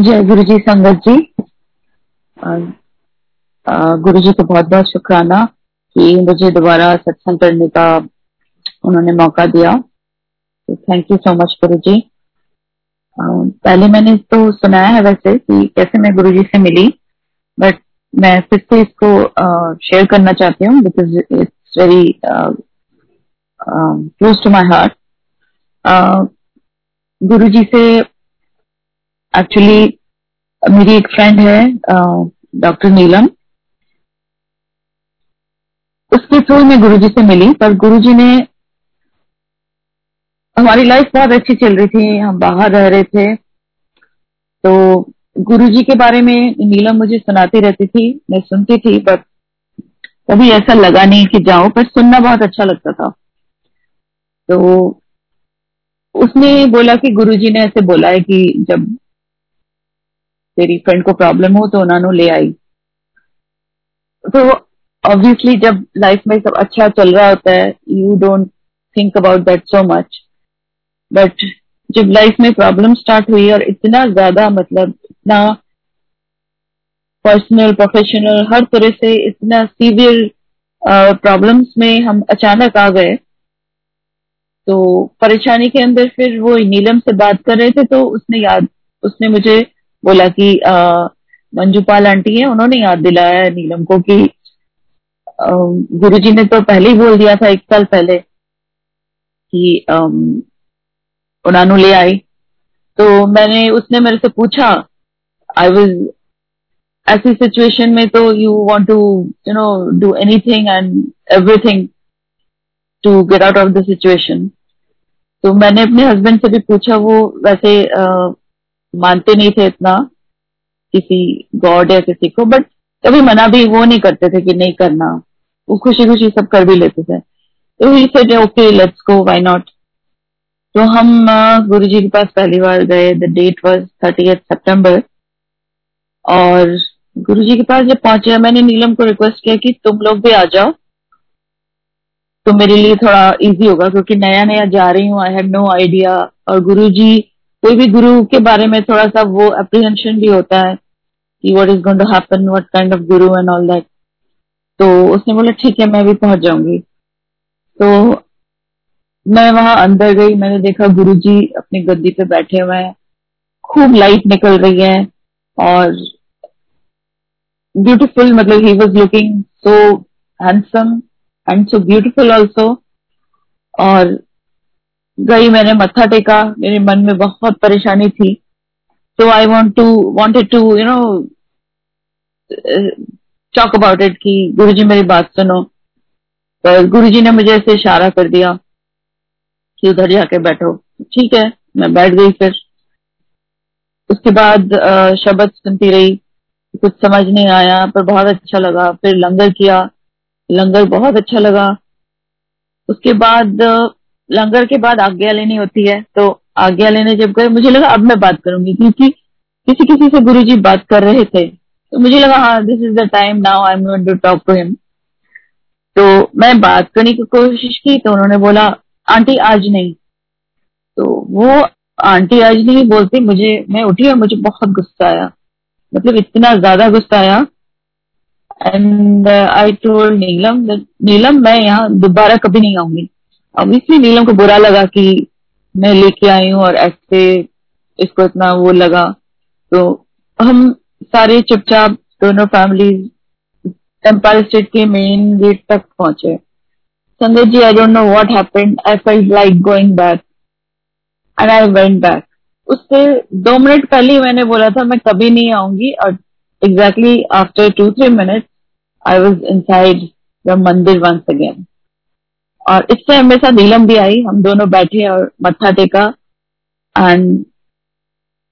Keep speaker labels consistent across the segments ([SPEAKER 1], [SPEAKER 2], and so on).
[SPEAKER 1] जय गुरु जी संगत जी। गुरु जी को बहुत बहुत शुक्राना कि मुझे दोबारा सत्संग करने का उन्होंने मौका दिया। थैंक यू सो मच गुरु जी पहले मैंने तो सुनाया है वैसे कि कैसे मैं गुरु जी से मिली बट मैं फिर से इसको शेयर करना चाहती हूँ because it's very close to my heart Guru ji से एक्चुअली मेरी एक फ्रेंड है डॉक्टर नीलम। उसके थ्रू मैं गुरुजी से मिली, पर गुरुजी ने हमारी लाइफ बहुत अच्छी चल रही थी, हम बाहर रह रहे थे। तो गुरुजी के बारे में नीलम मुझे सुनाती रहती थी, मैं सुनती थी बट कभी ऐसा लगा नहीं कि जाओ पर सुनना बहुत अच्छा लगता था। तो उसने बोला कि गुरुजी ने ऐसे बोला है कि जब तेरी फ्रेंड को प्रॉब्लम हो तो उन्होंने ले आई। तो ऑब्वियसली जब लाइफ में सब अच्छा चल रहा होता है you don't think about that so much but जब लाइफ में प्रॉब्लम स्टार्ट हुई और इतना ज़्यादा मतलब इतना पर्सनल प्रोफेशनल हर तरह से इतना सीवियर प्रॉब्लम्स uh, में हम अचानक आ गए तो परेशानी के अंदर फिर वो नीलम से बात कर रहे थे तो उसने याद उसने मुझे बोला कि मंजूपाल आंटी है, उन्होंने याद दिलाया नीलम को कि गुरुजी ने तो पहले ही बोल दिया था एक साल पहले कि उन्होंने ले आई। तो मैंने, उसने मेरे से पूछा आई वॉज़ ऐसी सिचुएशन में तो you want to you know do anything and everything to get out of the situation तो मैंने अपने हस्बैंड से भी पूछा, वो वैसे मानते नहीं थे इतना किसी गॉड या किसी को बट कभी मना भी वो नहीं करते थे कि नहीं करना। वो खुशी खुशी सब कर भी लेते थे। तो he said okay let's go why not तो हम गुरु जी के पास पहली बार गए। The date was thirty September और गुरु जी के पास जब पहुँचे, मैंने नीलम को रिक्वेस्ट किया कि तुम लोग भी आ जाओ। तो मेरे लिए थोड़ा इजी होगा, क्योंकि नया नया जा रही हूँ। आई हैव नो आइडिया और गुरु जी कोई भी गुरु के बारे में थोड़ा सा वो अप्रीहेंशन भी होता है कि what is going to happen what kind of guru and all that तो उसने बोला, ठीक है, मैं भी पहुँच जाऊँगी. तो मैं वहाँ अंदर गई, मैंने देखा गुरुजी अपनी गद्दी पे बैठे हुए हैं। खूब लाइट निकल रही है और ब्यूटीफुल मतलब he was looking so handsome and so beautiful also और गई, मैंने मत्था टेका, मेरे मन में बहुत परेशानी थी। तो I want to wanted to you know talk about it कि गुरु जी मेरी बात सुनो। पर गुरु जी ने मुझे ऐसे इशारा कर दिया कि उधर जाके बैठो। ठीक है, मैं बैठ गई फिर। उसके बाद शब्द सुनती रही। कुछ समझ नहीं आया, पर बहुत अच्छा लगा। फिर लंगर किया। लंगर बहुत अच्छा लगा। उसके बाद लंगर के बाद आज्ञा लेनी होती है तो आज्ञा लेने जब गए, मुझे लगा अब मैं बात करूँगी, क्योंकि किसी किसी से गुरु जी बात कर रहे थे तो मुझे लगा हाँ this is the time now I am to talk to him तो मैं बात करने की कोशिश की तो उन्होंने बोला, आंटी, आज नहीं। तो वो आंटी आज नहीं बोलती, मुझे, मैं उठी और मुझे बहुत गुस्सा आया। मतलब इतना ज़्यादा गुस्सा आया। एंड आई टोल्ड नीलम नीलम, मैं यहाँ दोबारा कभी नहीं आऊँगी। अब इसलिए नीलम को बुरा लगा कि मैं लेके आई हूँ और ऐसे इसको इतना वो लगा। तो हम सारे चुपचाप दोनों फैमिली टेंपल स्टेट के मेन गेट तक पहुँचे। Sanjay ji I don't know what happened I felt like going back and I went back उससे दो मिनट पहले ही मैंने बोला था, मैं कभी नहीं आऊँगी. और exactly after two three minute I was inside the mandir once again और इससे हमेशा नीलम भी आई। हम दोनों बैठे और मत्था टेका। एंड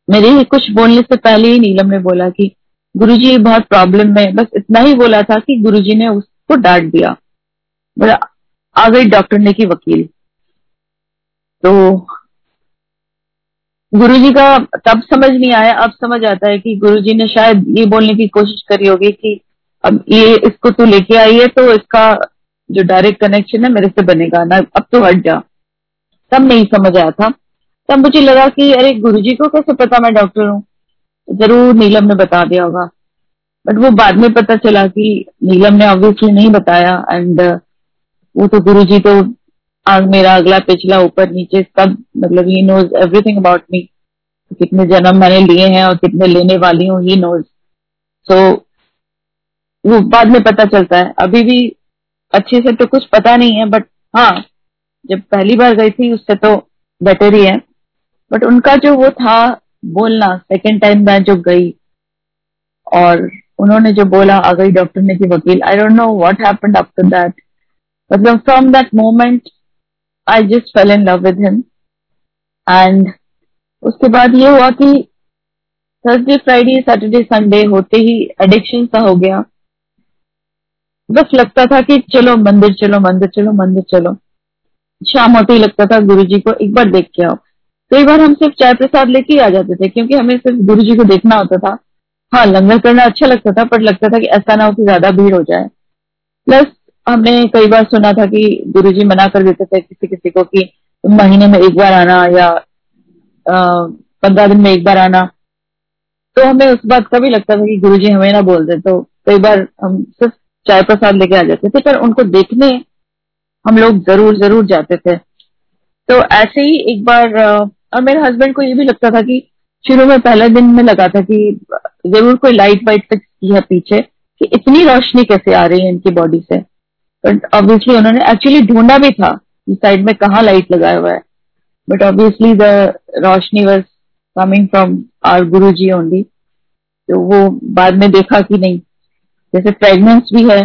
[SPEAKER 1] मेरे कुछ बोलने से पहले ही नीलम ने बोला कि गुरुजी, बहुत प्रॉब्लम में बस इतना ही बोला था कि गुरुजी ने उसको डांट दिया। बोला, आ गई डॉक्टर ने की वकील। तो गुरुजी का तब समझ नहीं आया। अब समझ आता है कि गुरुजी ने शायद ये बोलने की कोशिश करी होगी कि अब ये इसको तू लेके आई है तो इसका जो डायरेक्ट कनेक्शन है, मेरे से बनेगा ना। अब तो हट जा। तब नहीं समझ आया था। तब मुझे लगा कि, अरे, गुरुजी को कैसे पता मैं डॉक्टर हूँ? ज़रूर नीलम ने बता दिया होगा। बट वो बाद में पता चला कि नीलम ने ऑब्वियसली नहीं बताया। एंड वो तो गुरु जी तो आग मेरा अगला पिछला ऊपर नीचे सब मतलब he knows everything about me कितने जन्म मैंने लिए हैं और कितने लेने वाली हूँ ही नोज़ सो वो बाद में पता चलता है। अभी भी अच्छे से तो कुछ पता नहीं है बट हाँ जब पहली बार गई थी, उससे तो बेटर ही है। बट उनका जो वो था बोलना सेकेंड टाइम मैं जो गई, और उन्होंने जो बोला, आ गई डॉक्टर ने की वकील I don't know what happened after that मतलब from that moment I just fell in love with him and उसके बाद ये हुआ कि थर्सडे फ्राइडे सैटरडे संडे होते ही एडिक्शन सा हो गया। बस लगता था कि चलो, मंदिर चलो मंदिर चलो मंदिर चलो। शाम होते ही लगता था गुरु जी को एक बार देख के आओ। कई बार हम सिर्फ़ चाय प्रसाद लेके आ जाते थे, क्योंकि हमें सिर्फ़ गुरु जी को देखना होता था। हाँ लंगर करना अच्छा लगता था, पर लगता था कि ऐसा ना हो कि ज़्यादा भीड़ हो जाए। प्लस हमने कई बार सुना था कि गुरु जी मना कर देते थे किसी किसी को कि महीने में एक बार आना या पंद्रह दिन में एक बार आना। तो हमें उस बात का भी लगता था कि गुरु जी हमें ना बोल दे। तो कई बार हम सिर्फ़ चाय प्रसाद लेके आ जाते थे, पर उनको देखने हम लोग ज़रूर ज़रूर जाते थे। तो ऐसे ही एक बार और मेरे हस्बैंड को ये भी लगता था कि शुरू में पहले दिन में लगा था कि ज़रूर कोई लाइट वाइट फिक्स की है पीछे, कि इतनी रोशनी कैसे आ रही है इनकी बॉडी से। बट ऑब्वियसली उन्होंने एक्चुअली ढूंढा भी था कि साइड में कहा लाइट लगाया हुआ है। But obviously the roshni was coming from our Guru ji only तो वो बाद में देखा कि नहीं। जैसे फ्रेगनेंस भी है।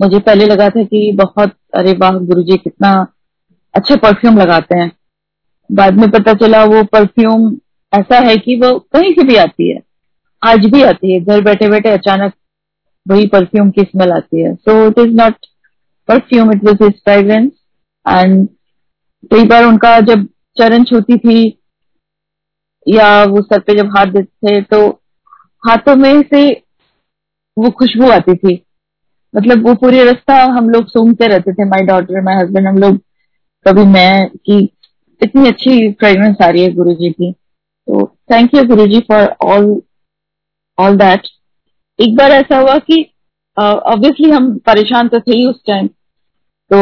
[SPEAKER 1] मुझे पहले लगा था कि बहुत, अरे वाह गुरु जी कितना अच्छा परफ्यूम लगाते हैं। बाद में पता चला वो परफ्यूम ऐसा है कि वो कहीं से भी आती है। आज भी आती है। घर बैठे बैठे अचानक वही परफ्यूम की स्मेल आती है। So it is not perfume it was his fragrance and कई बार उनका जब चरण छूती थी या वो सर पे जब हाथ देते थे तो हाथों में से वो खुशबू आती थी। मतलब वो पूरी रास्ता हम लोग सूंघते रहते थे माई डॉटर माई हस्बैंड हम लोग। कभी मैं कि इतनी अच्छी फ्रेग्रेंस आ रही है गुरु जी की। तो thank you Guru ji for all all that एक बार ऐसा हुआ कि ऑब्वियसली uh, हम परेशान तो थे ही उस टाइम तो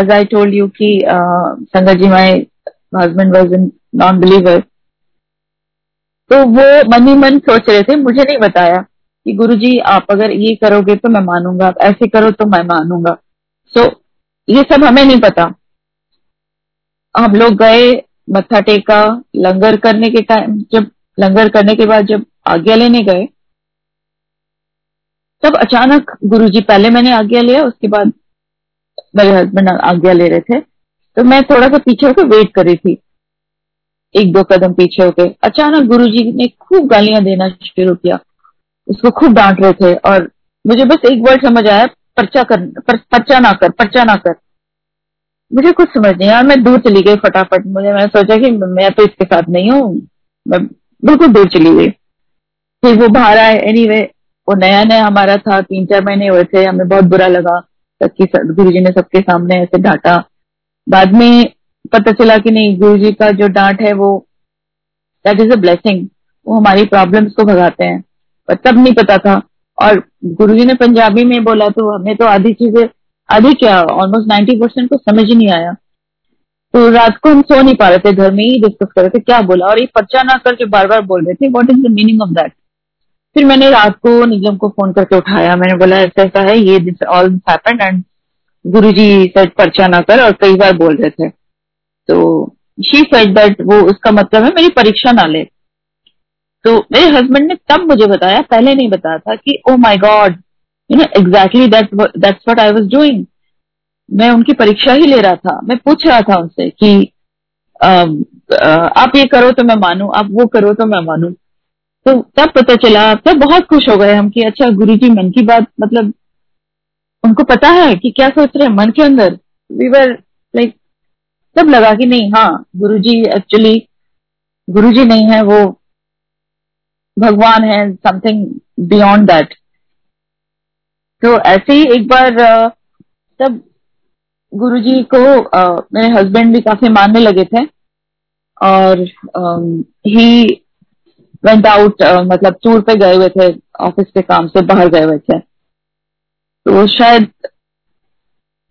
[SPEAKER 1] एज आई टोल्ड यू कि Sangat ji my husband was an non believer तो वो मन ही मन सोच रहे थे मुझे नहीं बताया। कि गुरु जी आप अगर ये करोगे तो मैं मानूँगा आप ऐसे करो तो मैं मानूँगा। सो so, ये सब हमें नहीं पता। हम लोग गए मत्था टेका लंगर करने के टाइम जब लंगर करने के बाद जब आज्ञा लेने गए तब अचानक गुरु जी पहले मैंने आज्ञा लिया उसके बाद मेरे हस्बैंड आज्ञा ले रहे थे। तो मैं थोड़ा सा पीछे होकर वेट कर रही थी। एक दो कदम पीछे होके अचानक गुरु जी ने खूब गालियाँ देना शुरू किया। उसको खूब डांट रहे थे और मुझे बस एक वर्ड समझ आया पर्चा कर पर, पर्चा ना कर पर्चा ना कर। मुझे कुछ समझ नहीं आया मैं दूर चली गई फटाफट। मुझे मैंने सोचा कि मैं तो इसके साथ नहीं हूँ मैं बिल्कुल दूर चली गई। फिर वो बाहर आए। एनी वो नया नया हमारा था तीन चार महीने हुए थे हमें बहुत बुरा लगा सबकी गुरु जी ने सबके सामने ऐसे डांटा। बाद में पता चला कि नहीं गुरु जी का जो डांट है वो दैट इज़ अ ब्लेसिंग वो हमारी प्रॉब्लम्स को भगाते हैं। पर तब नहीं पता था। और गुरु जी ने पंजाबी में बोला तो हमें तो आधी चीज़ें, आधी क्या ऑलमोस्ट नाइन्टी परसेंट को समझ ही नहीं आया। तो रात को हम सो नहीं पा रहे थे, घर में ही डिस्कस कर रहे थे, क्या बोला? और ये पर्चा ना कर जो बार बार बोल रहे थे what is the meaning of that फिर मैंने रात को निगम को फ़ोन करके उठाया। मैंने बोला, ऐसा ऐसा है, ये this all happened and Guru ji set पर्चा ना कर और कई बार बोल रहे थे। तो शी सेट दैट वो उसका मतलब है, मेरी परीक्षा ना ले। तो मेरे हस्बैंड ने तब मुझे बताया पहले नहीं बताया था कि ओ my God you know exactly that that's what I was doing मैं उनकी परीक्षा ही ले रहा था। मैं पूछ रहा था उनसे कि आ, आ, आप ये करो तो मैं मानू आप वो करो तो मैं मानू। तो तब पता चला तब बहुत खुश हो गए हम कि अच्छा गुरु जी मन की बात मतलब उनको पता है कि क्या सोच रहे हैं मन के अंदर? वी वर लाइक तब लगा कि नहीं हाँ गुरु जी एक्चुअली गुरु जी नहीं है वो भगवान है समथिंग बियॉन्ड दैट तो ऐसे ही एक बार तब गुरु जी को मेरे हस्बैंड भी काफ़ी मानने लगे थे और ही वेंट आउट मतलब टूर पे गए हुए थे ऑफ़िस के काम से बाहर गए हुए थे। तो शायद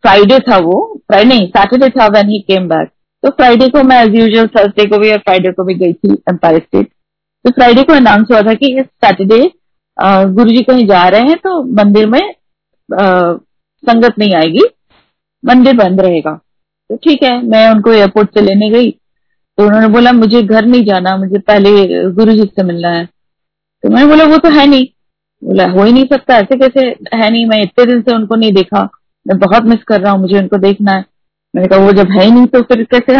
[SPEAKER 1] फ्राइडे था वो फ्राइडे नहीं सैटरडे था व्हेन ही केम बैक तो फ्राइडे को मैं एज यूजल थर्सडे को भी और फ्राइडे को भी गई थी एम्पायर स्टेट तो फ्राइडे को अनाउंस हुआ था कि इस सैटरडे गुरु जी कहीं जा रहे हैं तो मंदिर में आ, संगत नहीं आएगी। मंदिर बंद रहेगा। तो ठीक है मैं उनको एयरपोर्ट से लेने गई। तो उन्होंने बोला मुझे घर नहीं जाना मुझे पहले गुरु जी से मिलना है। तो मैंने बोला वो तो है नहीं। बोला हो ही नहीं सकता ऐसे कैसे है नहीं? मैं इतने दिन से उनको नहीं देखा। मैं बहुत मिस कर रहा हूँ मुझे उनको देखना है। मैंने कहा वो जब है ही नहीं तो फिर कैसे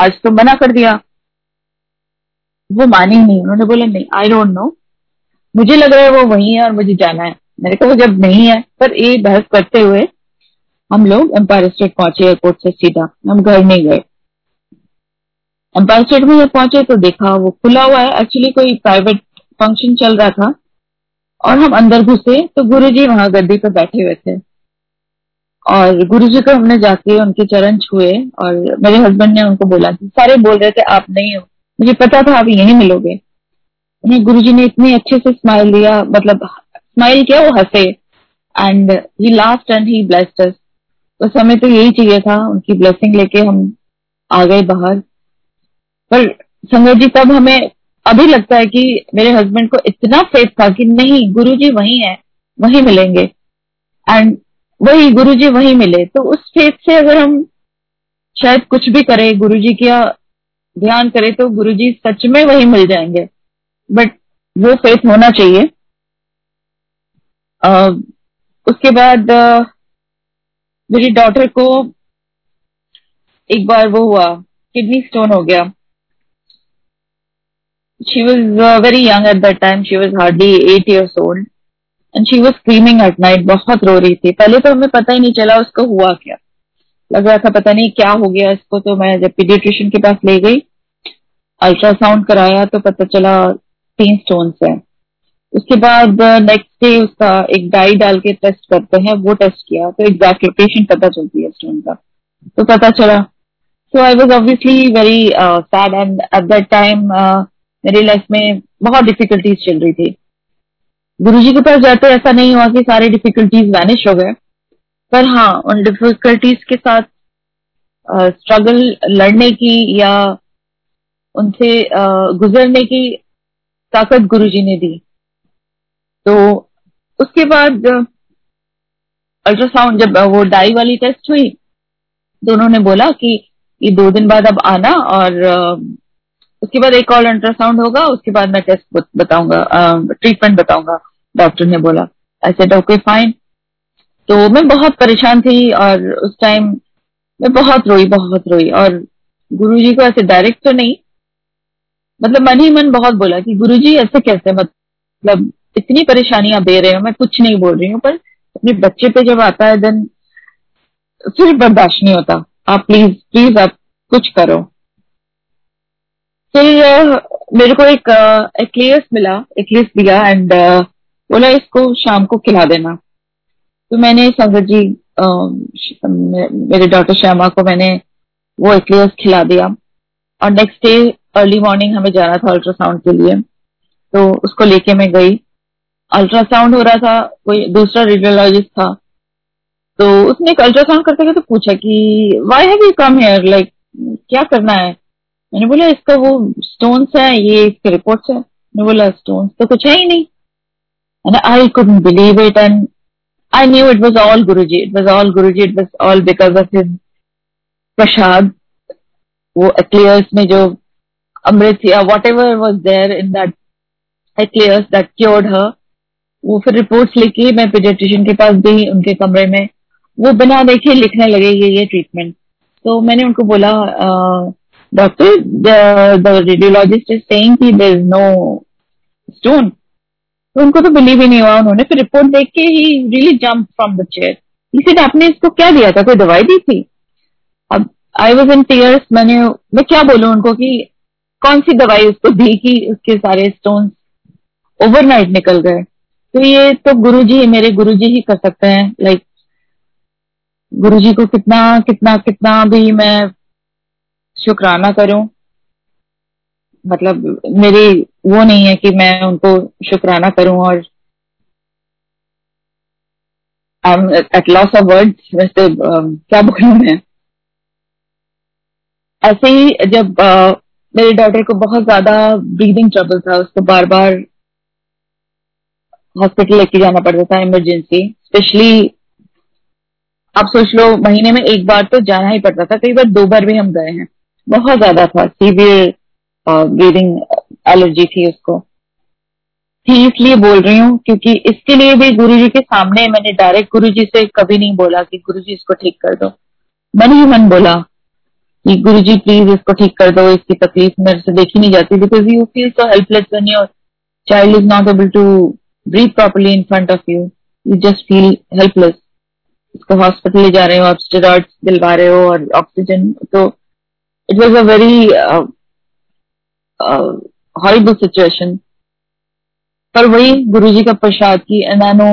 [SPEAKER 1] आज तो मना कर दिया। वो मानी नहीं, उन्होंने बोला, नहीं आई डोंट नो मुझे लग रहा है वो वही है और मुझे जाना है। मैंने कहा जब नहीं है, पर ये बहस करते हुए हम लोग एम्पायर स्टेट पहुँचे एयरपोर्ट से सीधा। हम घर नहीं गए। एम्पायर स्टेट में जब पहुँचे तो देखा, वो खुला हुआ है। एक्चुअली कोई प्राइवेट फ़ंक्शन चल रहा था और हम अंदर घुसे तो गुरु जी वहाँ गद्दी पर बैठे हुए थे। और गुरु जी को हमने जाके उनके चरण छुए और मेरे हस्बैंड ने उनको बोला सारे बोल रहे थे, आप नहीं हो। मुझे पता था आप यही मिलोगे। गुरु जी ने इतने अच्छे से स्माइल दिया मतलब स्माइल किया, वो हंसे। And he last and he blessed us समय तो यही चाहिए था, उनकी ब्लेसिंग लेके हम आ गए बाहर। पर संगत जी, तब हमें अभी लगता है कि मेरे हस्बैंड को इतना फेथ था कि नहीं गुरु जी वही है, वही मिलेंगे। एंड वही गुरु जी वही मिले तो उस फेथ से अगर हम शायद कुछ भी करें गुरु जी का ध्यान करें तो गुरु जी सच में वही मिल जाएँगे। बट वो फेथ होना चाहिए। uh, उसके बाद मेरी डॉटर को एक बार वो हुआ किडनी स्टोन हो गया। She was very young at that time she was hardly eight years old and she was screaming at night बहुत रो रही थी। पहले तो हमें पता ही नहीं चला उसको हुआ क्या। लग रहा था पता नहीं क्या हो गया इसको तो मैं जब पीडियट्रिशियन के पास ले गई अल्ट्रासाउंड कराया तो पता चला तीन स्टोन है। उसके बाद नेक्स्ट uh, डे उसका एक डाई डाल के टेस्ट करते हैं वो टेस्ट किया तो एग्जैक्ट लोकेशन पता चलती है स्टोन का। तो पता चला। So I was obviously very sad and at that time मेरी लाइफ में बहुत डिफिकल्टीज चल रही थी। गुरु जी के पास जाते ऐसा नहीं हुआ कि सारी डिफिकल्टीज वैनिश हो गए। पर हाँ उन डिफिकल्टीज के साथ स्ट्रगल लड़ने की या उनसे गुजरने की ताकत गुरु जी ने दी। तो उसके बाद अल्ट्रासाउंड जब, वो डाई वाली टेस्ट हुई तो उन्होंने बोला कि ये दो दिन बाद अब आना और उसके बाद एक और अल्ट्रासाउंड होगा, उसके बाद मैं टेस्ट बताऊँगा ट्रीटमेंट बताऊँगा डॉक्टर ने बोला। ऐसे ओके फाइन तो मैं बहुत परेशान थी और उस टाइम मैं बहुत रोई बहुत रोई और गुरु जी को ऐसे डायरेक्ट तो नहीं मतलब मन ही मन बहुत बोला कि गुरु जी ऐसे कैसे मतलब इतनी परेशानियाँ दे रहे हो, मैं कुछ नहीं बोल रही हूँ, पर अपने बच्चे पे जब आता है देन फिर बर्दाश्त नहीं होता। आप प्लीज़ प्लीज़ आप कुछ करो। फिर मेरे को एक एक्लियस मिला एक्लियस दिया एंड बोला इसको शाम को खिला देना। तो मैंने संगत जी मेरे डॉटर श्यामा को मैंने वो एक्लियस खिला दिया। और नेक्स्ट डे अर्ली मॉर्निंग हमें जाना था अल्ट्रासाउंड के लिए। तो उसको लेके मैं गई। अल्ट्रासाउंड हो रहा था, कोई दूसरा रेडियोलॉजिस्ट था। तो उसने एक अल्ट्रासाउंड करते तो पूछा कि why have you come here like क्या करना है? मैंने बोला, इसका वो स्टोन्स है, ये इसके रिपोर्ट्स है। मैंने बोला स्टोन्स तो कुछ है ही नहीं। and I couldn't believe it and I knew it was all Guruji. It was all Guruji. It was all because of his prashad. वो eclairs में जो अमृत या whatever was there in that eclairs that cured her वो फिर reports लेके मैं paediatrician के पास गई उनके कमरे में वो बिना देखे लिखने लगे ये ये ट्रीटमेंट तो मैंने उनको बोला doctor the radiologist is saying कि देयर इज़ नो स्टोन तो उनको तो बिलीव ही नहीं हुआ उन्होंने। फिर रिपोर्ट देख के ही really jump from the chair इसे आपने इसको क्या दिया था? कोई दवाई दी थी? अब आई वॉज़ इन टीयर्स मैंने, मैं क्या बोलूँ उनको कि कौन सी दवाई उसको दी कि उसके सारे स्टोन ओवरनाइट निकल गए? तो ये तो गुरु जी मेरे गुरु जी ही कर सकते हैं। लाइक गुरु जी को कितना कितना कितना भी मैं शुक्राना करूँ। मतलब मेरी वो नहीं है कि मैं उनको शुक्राना करूँ और I am at loss of words वैसे क्या बोलूँ मैं? ऐसे ही जब मेरे डॉटर को बहुत ज़्यादा ब्रीदिंग ट्रबल था, उसको बार बार हॉस्पिटल लेके जाना पड़ता था इमरजेंसी स्पेशली आप सोच लो, महीने में एक बार तो जाना ही पड़ता था, कई बार दो बार भी हम गए हैं। बहुत ज़्यादा था सीवियर ब्रीदिंग एलर्जी थी उसको। थी इसलिए बोल रही हूँ क्योंकि इसके लिए भी गुरु जी के सामने मैंने डायरेक्ट गुरु जी से कभी नहीं बोला कि गुरु जी इसको ठीक कर दो। मन ही मन बोला कि गुरु जी प्लीज़ इसको ठीक कर दो, इसकी तकलीफ़ मेरे से देखी नहीं जाती because you feel so helpless when your child is not able to breathe properly in front of you you just feel helpless इसको हॉस्पिटल ले जा रहे हो, आप स्टेरॉइड दिलवा रहे हो और ऑक्सीजन तो it was a very horrible situation पर वही गुरु जी का प्रसाद की एनानो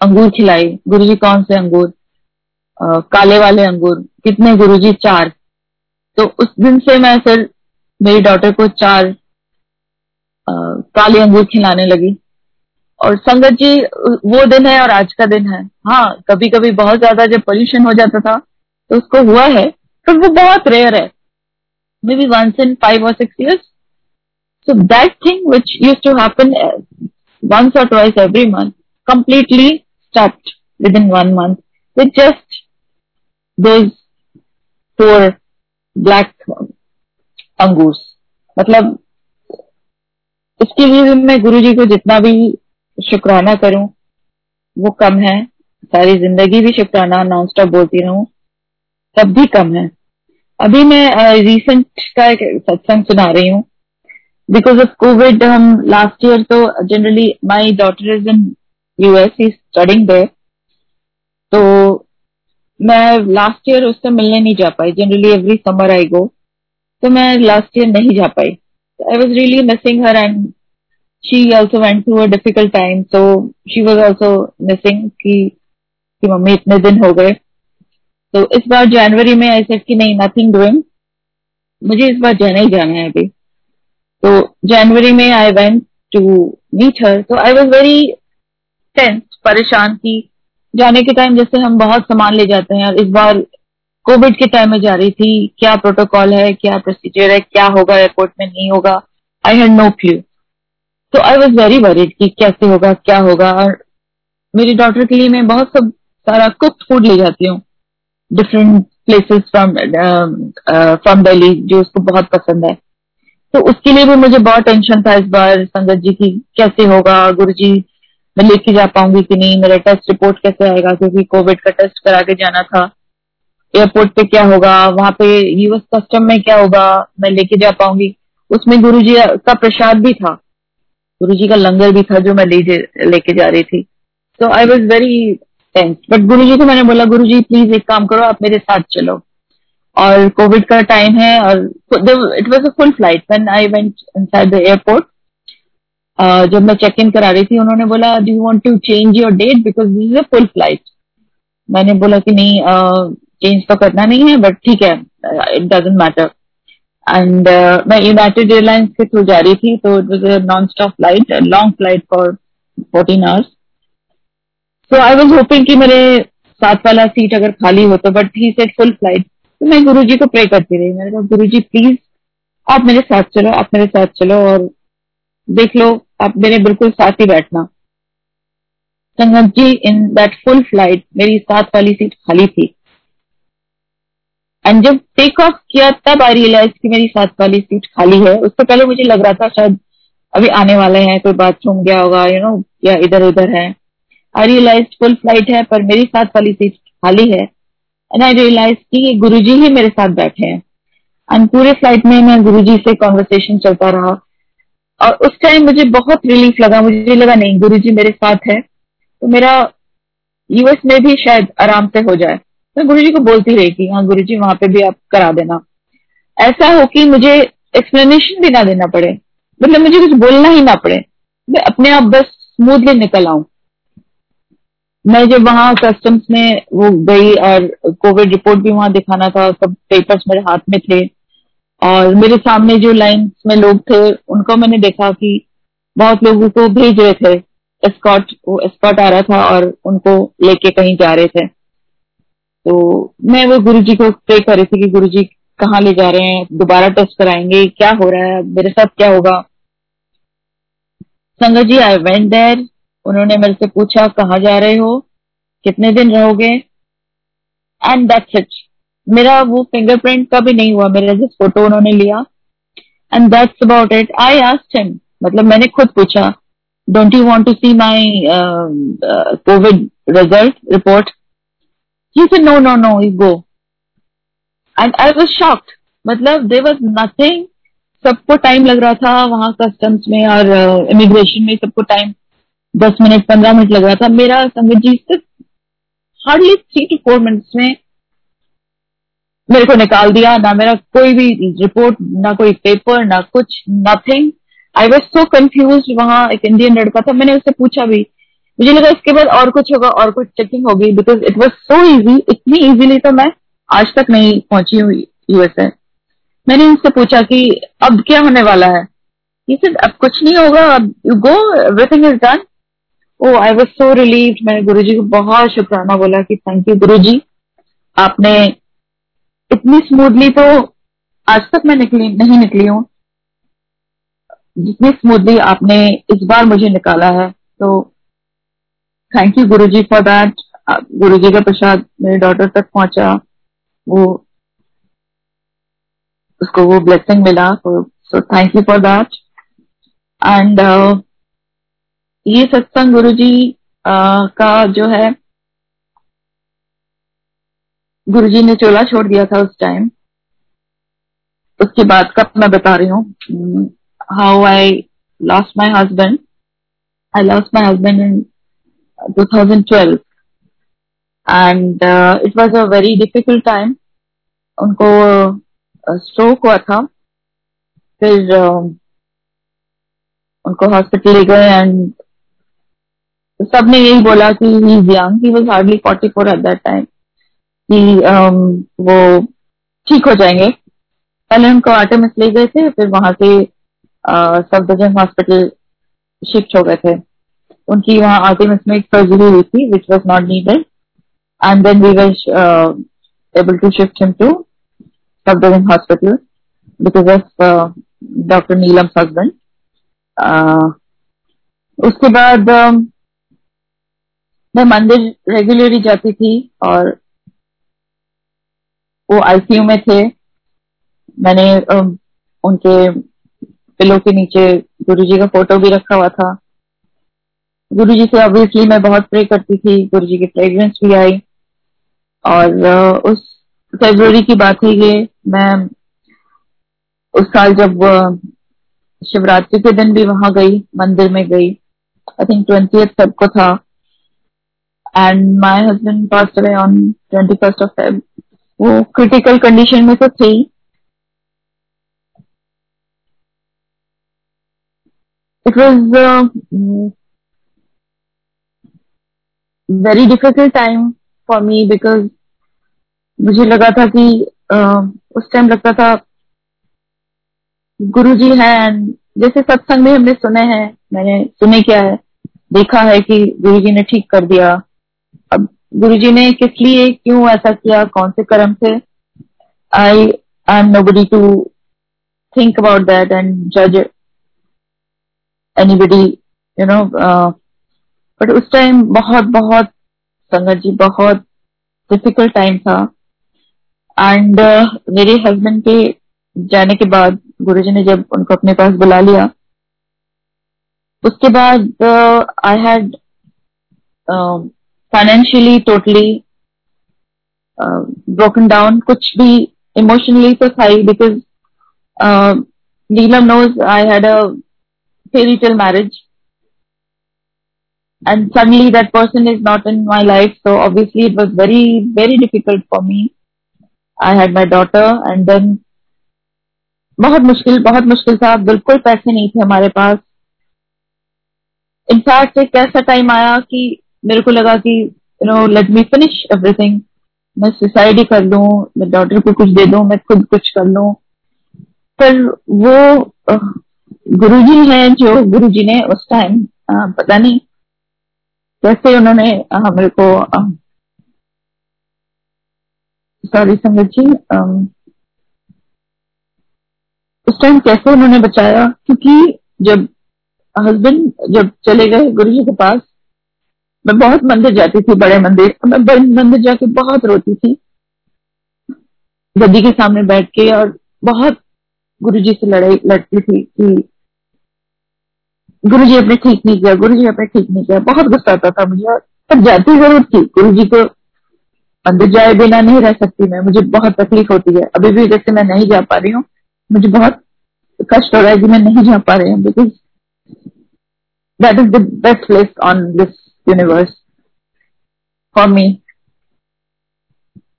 [SPEAKER 1] अंगूर खिलाई। गुरु जी कौन से अंगूर? आ, काले वाले अंगूर। कितने गुरु जी चार। तो उस दिन से मैं फिर मेरी डॉटर को चार आ, काले अंगूर खिलाने लगी। और संगत जी वो दिन है और आज का दिन है। हाँ कभी कभी बहुत ज़्यादा जब पोल्यूशन हो जाता था तो उसको हुआ है। पर वो बहुत रेयर है। Maybe once in five or six years so that thing which used to happen once or twice every month completely stopped within one month with just those black angoor मतलब इसके लिए भी मैं गुरुजी को जितना भी शुक्राना करूँ, वो कम है। सारी ज़िंदगी भी शुक्राना नॉन स्टॉप बोलती रहूँ, तब भी कम है। अभी मैं रिसेंट का एक सत्संग सुना रही हूँ। बिकॉज़ ऑफ़ कोविड हम लास्ट ईयर तो generally my daughter is in US studying there तो मैं लास्ट ईयर उससे मिलने नहीं जा पाई। Generally every summer I go तो मैं लास्ट ईयर नहीं जा पाई। I was really missing her and she also went through a difficult time तो शी वॉज़ ऑल्सो मिसिंग कि मम्मी इतने दिन हो गए। तो इस बार जनवरी में ऐसे कि नहीं नथिंग डूइंग मुझे इस बार जाना ही जाना है अभी. तो जनवरी में I went to meet her तो आई वॉज़ वेरी टेंस परेशान थी जाने के टाइम जैसे हम बहुत सामान ले जाते हैं और इस बार कोविड के टाइम में जा रही थी. क्या प्रोटोकॉल है, क्या प्रोसीजर है, क्या होगा एयरपोर्ट में नहीं होगा? आई हैड नो क्यू तो आई वॉज़ वेरी वरीड कि कैसे होगा, क्या होगा? और मेरी डॉटर के लिए मैं बहुत सब सारा कुक फ़ूड ले जाती हूँ. Different places from from Delhi जो उसको बहुत पसंद है। तो उसके लिए भी मुझे बहुत टेंशन था इस बार संगत जी की, कैसे होगा गुरु जी मैं लेके जा पाऊँगी कि नहीं, मेरा टेस्ट रिपोर्ट कैसे आएगा, क्योंकि कोविड का टेस्ट करा के जाना था। एयरपोर्ट पे क्या होगा, वहाँ पे यूएस कस्टम में क्या होगा, मैं लेके जा पाऊँगी। उसमें गुरु जी का प्रसाद भी था। गुरु जी का लंगर भी था जो मैं लेके जा रही थी। तो I was very tense but Guru ji को मैंने बोला गुरु जी प्लीज़ एक काम करो आप मेरे साथ चलो। और कोविड का टाइम है और it was a full flight when I went inside the airport जब मैं चेक इन करा रही थी उन्होंने बोला do you want to change your date because this is a full flight मैंने बोला कि नहीं चेंज uh, तो करना नहीं है बट ठीक है इट डजेंट मैटर एंड मैं यूनाइटेड एयरलाइंस के थ्रू जा रही थी तो it was a non stop flight long flight for fourteen hours so I was hoping कि मेरे साथ वाला सीट अगर खाली हो तो but he said full flight तो मैं गुरु जी को प्रे करती रही। मैंने कहा गुरु जी प्लीज़ आप मेरे साथ चलो, आप मेरे साथ चलो और देख लो, आप मेरे बिल्कुल साथ ही बैठना. संगत जी इन दैट फुल फ़्लाइट मेरी साथ वाली सीट खाली थी। एंड जब टेक ऑफ़ किया, तब आई रियलाइज़ कि मेरी साथ वाली सीट खाली है। उससे पहले मुझे लग रहा था शायद अभी आने वाले हैं, कोई बाथरूम गया होगा यू नो या इधर उधर है। आई रियलाइज़ फुल फ़्लाइट है, पर मेरी साथ वाली सीट खाली है। एंड आई रियलाइज़ की गुरु जी ही मेरे साथ बैठे हैं। एंड पूरे फ़्लाइट में मैं गुरु जी से कॉन्वर्सेशन चलता रहा। और उस टाइम मुझे बहुत रिलीफ लगा। मुझे लगा, नहीं गुरु जी मेरे साथ है। तो मेरा यूएस में भी शायद आराम से हो जाए। मैं गुरु जी को बोलती रही कि हाँ गुरु जी वहाँ पे भी आप करा देना। ऐसा हो कि मुझे एक्सप्लेनेशन भी ना देना पड़े। मतलब मुझे कुछ बोलना ही ना पड़े। मैं अपने आप बस स्मूथली निकल आऊँ। मैं जब वहाँ कस्टम्स में वो गई और कोविड रिपोर्ट भी वहाँ दिखाना था, सब पेपर्स मेरे हाथ में थे और मेरे सामने जो लाइन में लोग थे, उनको मैंने देखा कि बहुत लोगों को भेज रहे थे। एस्कॉट वो एस्कॉट आ रहा था और उनको लेके कहीं जा रहे थे। तो मैं वो गुरुजी को प्रे कर रही थी कि गुरुजी कहाँ ले जा रहे हैं, दोबारा टेस्ट कराएँगे, क्या हो रहा है, मेरे साथ क्या होगा? संगत जी आई वेंट देर उन्होंने मेरे से पूछा कहाँ जा रहे हो? कितने दिन रहोगे? एंड दैट्स इट मेरा वो फिंगरप्रिंट कभी नहीं हुआ मेरा जिस फ़ोटो उन्होंने लिया. And that's about it I asked him मतलब मैंने खुद पूछा don't you want to see my Covid result report he said no no no you go and I was shocked मतलब देर वॉज़ नथिंग सबको time लग रहा था वहाँ कस्टम्स में और इमिग्रेशन uh, में सबको टाइम दस मिनट, पंद्रह मिनट लग रहा था। मेरा संगत जी सिर्फ़ hardly three two four minutes में मेरे को निकाल दिया। ना मेरा कोई भी रिपोर्ट ना कोई पेपर ना कुछ nothing I was so confused वहाँ एक इंडियन लड़का था। मैंने उससे पूछा भी। मुझे लगा इसके बाद और कुछ होगा, और कुछ चेकिंग होगी because it was so easy इतनी इजीली तो मैं आज तक नहीं पहुँची हूँ यूएसए मैंने उनसे पूछा कि अब क्या होने वाला है? सर अब कुछ नहीं होगा। अब you go everything is done oh I was so relieved मैंने गुरु जी को बहुत शुक्राना बोला कि थैंक यू गुरु जी आपने इतनी स्मूथली तो आज तक मैं निकली, नहीं निकली हूँ। जितनी स्मूथली आपने इस बार मुझे निकाला है तो thank you Guru ji for that गुरु जी का प्रसाद मेरे डॉटर तक पहुँचा। वो, उसको वो ब्लेसिंग मिला so thank you for that and ये सत्संग गुरु जी uh, का जो है गुरु जी ने चोला छोड़ दिया था उस टाइम उसके बाद कब मैं बता रही हूँ how I lost my husband I lost my husband in 2012 and it was a very difficult time उनको स्ट्रोक हुआ था. फिर उनको हॉस्पिटल ले गए एंड सबने यही बोला कि he is young he was hardly 44 at that time कि वो ठीक हो जाएँगे। पहले उनको आर्टेमिस ले गए थे फिर वहाँ से सफदरजंग हॉस्पिटल शिफ्ट हो गए थे। उनकी वहाँ आर्टेमिस में एक सर्जरी हुई थी which was not needed and then we were able to shift him to Safdarjung hospital because of doctor Neelam husband उसके बाद uh, मैं मंदिर रेगुलरली जाती थी और वो आईसीयू में थे। मैंने उनके पिलो के नीचे गुरु जी का फ़ोटो भी रखा हुआ था। गुरु जी से ऑब्वियसली मैं बहुत प्रे करती थी। गुरु जी की फ्रेग्रेंस भी आई और उस फेब्रुवरी की बात है ये, मैं उस साल जब शिवरात्रि के दिन भी वहाँ गई, मंदिर में गई। आई थिंक ट्वेंटी को था। And my husband pass away on twenty first of Feb वो क्रिटिकल कंडीशन में तो थे। It was very difficult time for me because मुझे लगा था कि uh, उस टाइम लगता था गुरु जी है एंड जैसे सत्संग में हमने सुने हैं मैंने सुने क्या है देखा है कि गुरु जी ने ठीक कर दिया। गुरुजी ने किस लिए क्यों ऐसा किया? कौन से कर्म थे? I am nobody to think about that and जज एनीबडी यू नो बट उस टाइम बहुत बहुत संगत जी बहुत डिफ़िकल्ट टाइम था. एंड uh, मेरे हस्बैंड के जाने के बाद गुरुजी ने जब उनको अपने पास बुला लिया उसके बाद I had financially totally broken down कुछ भी इमोशनली तो था ही because Neelam knows I had a fairytale marriage and suddenly that person is not in my life so obviously it was very very difficult for me I had my daughter and then बहुत मुश्किल बहुत मुश्किल था। बिल्कुल पैसे नहीं थे हमारे पास। इनफैक्ट एक ऐसा टाइम आया कि मेरे को लगा कि you know let me finish everything मैं सुसाइड ही कर लू, मैं डॉटर को कुछ दे दू, मैं खुद कुछ कर लू. पर वो गुरुजी हैं जो गुरुजी ने उस टाइम पता नहीं कैसे उन्होंने मेरे को सॉरी संगत जी उस टाइम कैसे उन्होंने बचाया? क्योंकि जब हस्बैंड जब चले गए गुरु जी के पास मैं बहुत मंदिर जाती थी, बड़े मंदिर। मैं बड़े मंदिर जाके बहुत रोती थी। गद्दी के सामने बैठ के और बहुत गुरु जी से लड़ाई, लड़ती थी कि गुरु जी अपने ठीक नहीं किया गुरु जी अपने ठीक नहीं किया। बहुत गुस्सा आता था मुझे और पर जाती ज़रूर थी गुरु जी को अंदर जाए बिना नहीं रह सकती मैं। मुझे बहुत तकलीफ़ होती है। अभी भी जैसे मैं नहीं जा पा रही हूँ, मुझे बहुत कष्ट हो रहा है कि मैं नहीं जा पा रही हूँ because that is the best place on this universe for me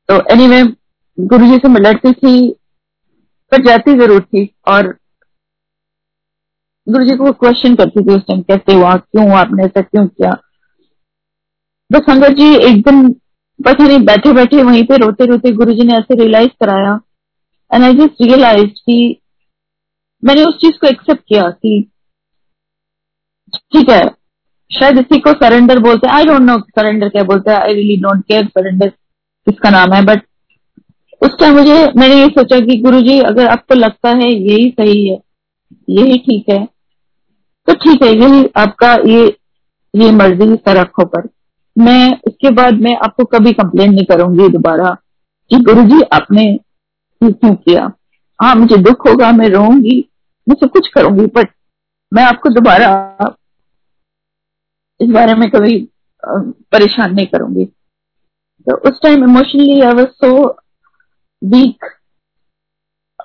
[SPEAKER 1] तो एनी anyway, गुरु जी से मैं लड़ती थी पर जाती ज़रूर थी और गुरु जी को क्वेश्चन करती थी उस टाइम कैसे हुआ क्यों हुआ आपने ऐसा क्यों किया? तो संगत जी एक दिन पता नहीं बैठे बैठे वहीं पे रोते रोते गुरु जी ने ऐसे रियलाइज़ कराया एंड आई जस्ट रियलाइज़ कि मैंने उस चीज़ को एक्सेप्ट किया कि ठीक है शायद इसी को सरेंडर बोलते हैं। आई डोंट नो सरेंडर क्या बोलते हैं। I really don't care surrender किसका नाम है। बट उस टाइम मुझे, मैंने ये सोचा कि गुरुजी, अगर आपको लगता है यही सही है, यही ठीक है तो ठीक है, यही आपका ये ये मर्ज़ी रखो पर। मैं इसके बाद मैं आपको कभी कंप्लेन नहीं करूँगी दोबारा कि गुरु जी आपने क्यों किया। हाँ मुझे दुख होगा, मैं रोऊँगी मैं सब कुछ करूँगी बट मैं आपको दोबारा इस बारे में कभी परेशान नहीं करूँगी। तो उस time emotionally I was so weak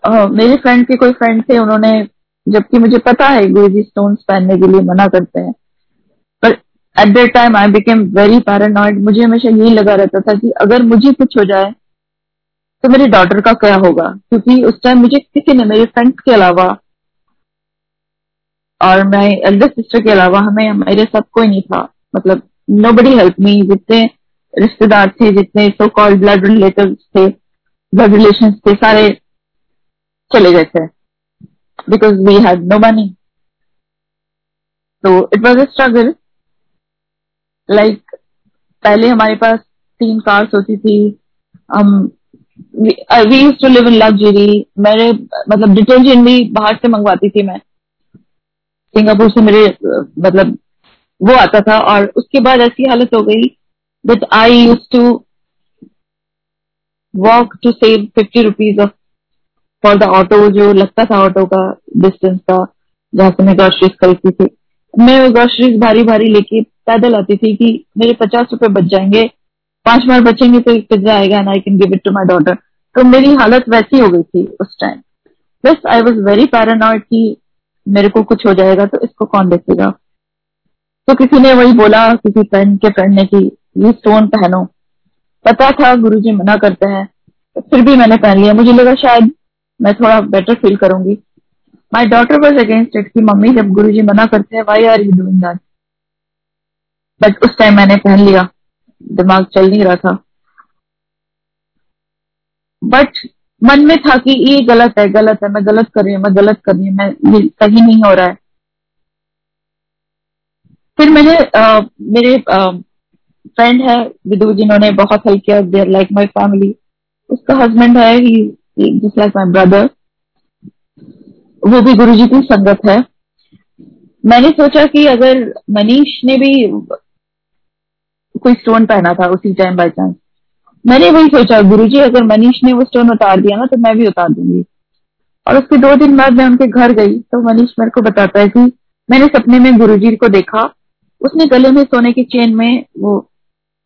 [SPEAKER 1] मेरे फ्रेंड के कोई फ्रेंड थे, उन्होंने, जबकि मुझे पता है गुरु जी स्टोन्स पहनने के लिए मना करते हैं, पर at that time I became very paranoid मुझे हमेशा यही लगा रहता था कि अगर मुझे कुछ हो जाए तो मेरी डॉटर का क्या होगा? क्योंकि उस टाइम मुझे किसी ने, मेरे फ्रेंड्स के अलावा और मैं एल्डर सिस्टर के अलावा हमें, मेरे साथ कोई नहीं था। मतलब नो बडी हेल्प मी जितने रिश्तेदार थे, जितने सो कॉल्ड ब्लड रिलेटिव थे ब्लड रिलेशन थे, सारे चले गए थे। Because we had no money तो it was a struggle like पहले हमारे पास तीन कार्स होती थी। हम we to live in luxury मेरे मतलब डिटर्जेंट भी बाहर से मंगवाती थी मैं। सिंगापुर से मेरे मतलब वो आता था और उसके बाद ऐसी हालत हो गई that I used to walk to save fifty rupees off for the auto जो लगता था ऑटो का डिस्टेंस का, जहाँ से मैं ग्रोसरीज खरीदती थी। मैं वो ग्रोसरीज भारी भारी लेके पैदल आती थी कि मेरे पचास रुपए बच जाएँगे। पाँच बार बचेंगे तो एक पिज्जा आएगा and I can give it to my daughter तो मेरी हालत वैसी हो गई थी उस टाइम बस आई वॉज़ वेरी पैरानॉइड की मेरे को कुछ हो जाएगा तो इसको कौन देखेगा? तो किसी ने वही बोला, किसी फ्रेंड के फ्रेंड ने कि, ये स्टोन पहनो। पता था गुरु जी मना करते हैं तो फिर भी मैंने पहन लिया। मुझे लगा शायद मैं थोड़ा बेटर फील करूँगी। My daughter was against it की मम्मी जब गुरु जी मना करते हैं why are you doing that but उस टाइम मैंने पहन लिया। दिमाग चल नहीं रहा था। बट मन में था कि ये गलत है गलत है मैं गलत कर रही हूँ मैं गलत कर रही हूँ मैं सही नहीं हो रहा है। फिर मैंने आ, मेरे फ्रेंड है विदु जिन्होंने बहुत हेल्प किया देर लाइक माई फैमिली उसका हस्बैंड है he just like my brother वो भी गुरु जी की संगत है। मैंने सोचा कि अगर मनीष ने भी कोई स्टोन पहना था उसी टाइम बाई चांस मैंने वही सोचा गुरु जी अगर मनीष ने वो स्टोन उतार दिया ना तो मैं भी उतार दूँगी। और उसके दो दिन बाद मैं उनके घर गई तो मनीष मेरे को बताता है कि मैंने सपने में गुरु जी को देखा। उसने गले में सोने की चेन में वो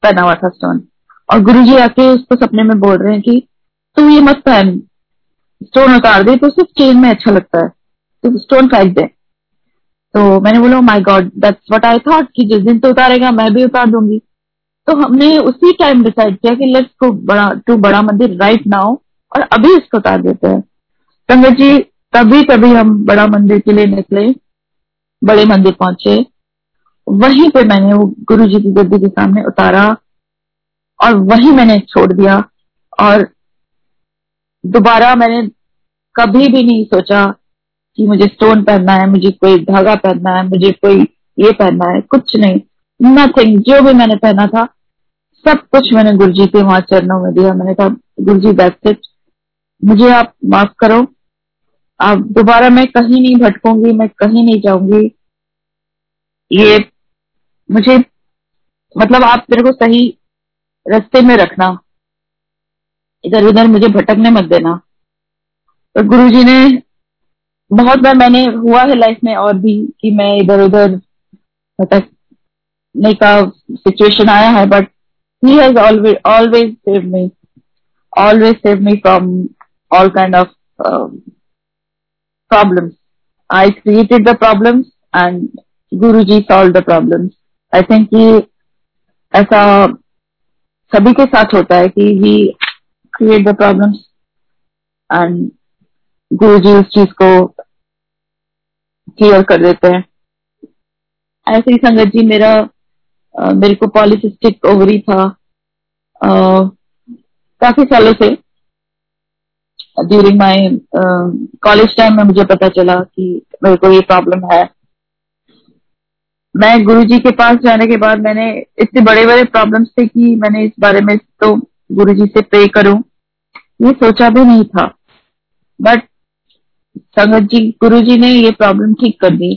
[SPEAKER 1] पहना हुआ था स्टोन और गुरु जी आके उसको सपने में बोल रहे हैं कि तू ये मत पहन स्टोन उतार दे तो सिर्फ़ चेन में अच्छा लगता है। तो स्टोन फेंक दे। तो मैंने बोला my God that's what I thought कि जिस दिन तो उतारेगा, मैं भी उतार दूँगी। तो हमने उसी टाइम डिसाइड किया कि लेट्स को बड़ा टू बड़ा मंदिर राइट नाउ और अभी इसको उतार देते हैं। संगत जी, तभी तभी हम बड़ा मंदिर के लिए निकले, बड़े मंदिर पहुँचे। वहीं पे मैंने वो गुरु जी की गद्दी के सामने उतारा और वहीं मैंने छोड़ दिया और दोबारा मैंने कभी भी नहीं सोचा कि मुझे स्टोन पहनना है, मुझे कोई धागा पहनना है, मुझे कोई ये पहनना है, कुछ नहीं। नथिंग जो भी मैंने पहना था सब कुछ मैंने गुरु जी के वहाँ चरणों में दिया। मैंने कहा गुरु जी दैट्स इट मुझे आप माफ़ करो। अब दोबारा मैं कहीं नहीं भटकूँगी, मैं कहीं नहीं जाऊँगी। ये मुझे मतलब आप मेरे को सही रास्ते में रखना। इधर उधर मुझे भटकने मत देना। तो गुरु जी ने, बहुत बार मैंने, हुआ है लाइफ में और भी कि मैं इधर उधर भटकने का सिचुएशन आया है but he has always always save me always save me from all kind of problems. I created the problems and Guruji solved the problems. I think कि ऐसा सभी के साथ होता है कि we create the problems and गुरुजी उस चीज़ को क्लियर कर देते हैं ऐसे ही संगत जी मेरा मेरे को पॉलिसिस्टिक ओवरी था। काफ़ी सालों से ड्यूरिंग माय कॉलेज टाइम में मुझे पता चला कि मेरे को ये प्रॉब्लम है। मैं गुरुजी के पास जाने के बाद मैंने इतने बड़े बड़े प्रॉब्लम्स थे कि मैंने इस बारे में तो गुरुजी से प्रे करूँ। ये सोचा भी नहीं था। बट संगत जी, गुरुजी ने ये प्रॉब्लम ठीक कर दी।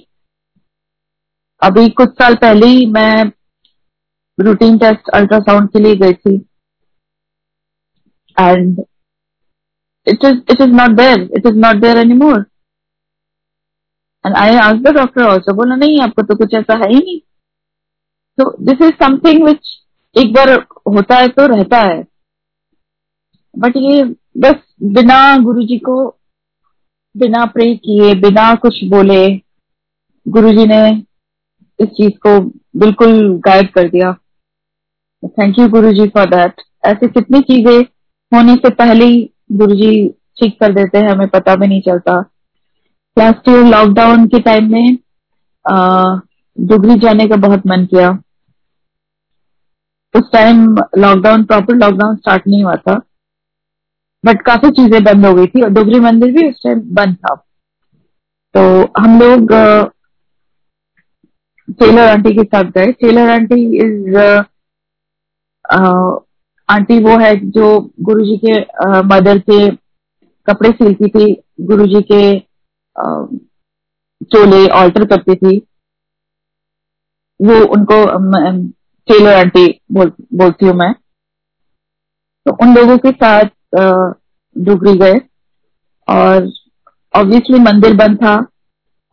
[SPEAKER 1] अभी कुछ साल पहले ही मैं रूटीन टेस्ट अल्ट्रासाउंड के लिए गई थी। And it is it is not there, it is not there anymore. And i asked the doctor also, बोला, नहीं, आपको तो कुछ ऐसा है ही नहीं। तो दिस इज़ समथिंग विच एक बार होता है तो रहता है। बट ये बस बिना गुरु जी को, बिना प्रे किए, बिना कुछ बोले गुरु जी ने इस चीज़ को बिल्कुल गाइड कर दिया। Thank you Guru ji for that ऐसे कितनी चीज़ें होने से पहले ही गुरु जी ठीक कर देते हैं, हमें पता भी नहीं चलता। क्लास टू लॉकडाउन के टाइम में डुगरी जाने का बहुत मन किया। उस time lockdown proper lockdown start नहीं हुआ था। बट काफ़ी चीज़ें बंद हो गई थी, और डुगरी मंदिर भी उस टाइम बंद था। तो हम लोग टेलर आंटी के साथ गए। टेलर आंटी इज़ आंटी वो है जो गुरुजी के मदर के कपड़े सिलती थी गुरुजी के चोले ऑल्टर करती थी। वो उनको टेलर आंटी बोल, बोलती हूँ मैं। तो उन लोगों के साथ डुगरी गए और ऑब्वियसली मंदिर बंद था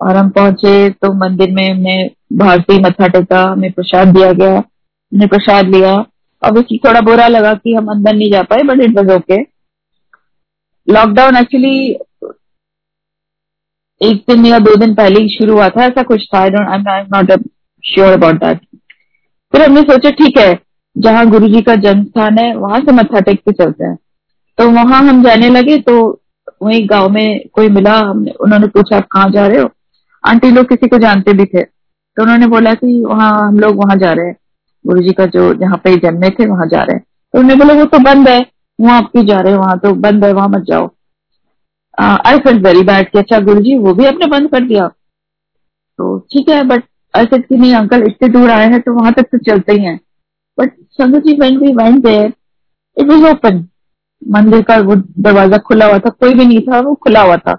[SPEAKER 1] और हम पहुँचे तो मंदिर में हमने भारतीय मत्था टेका हमें प्रसाद दिया गया हमने प्रसाद लिया। ऑब्वियसली थोड़ा बुरा लगा कि हम अंदर नहीं जा पाए but it was okay lockdown actually एक दिन या दो दिन पहले ही शुरू हुआ था, ऐसा कुछ था. I don't I am not sure about that फिर हमने सोचा, ठीक है, जहाँ गुरु जी का जन्म स्थान है, वहाँ से मत्था टेक के चलते हैं. तो वहाँ हम जाने लगे तो वही गाँव में कोई मिला, हमने, उन्होंने पूछा, आप कहाँ जा रहे हो? आंटी लोग किसी को जानते भी थे. तो उन्होंने बोला कि वहाँ हम लोग वहाँ जा रहे हैं. गुरु जी का जो जहाँ पे जन्मे थे, वहाँ जा रहे हैं। तो उन्होंने बोला, वो तो बंद है वहाँ आप क्यों जा रहे हो वहाँ तो बंद है, वहाँ मत जाओ। आई फेल्ट वेरी बैड कि अच्छा गुरु जी वो भी आपने बंद कर दिया। तो ठीक है बट आई ऐसे कि नहीं अंकल इतने दूर आए हैं तो वहाँ तक तो चलते ही हैं। बट संगत जी when we went there it was open मंदिर का वो दरवाज़ा खुला हुआ था, कोई भी नहीं था, वो खुला हुआ था।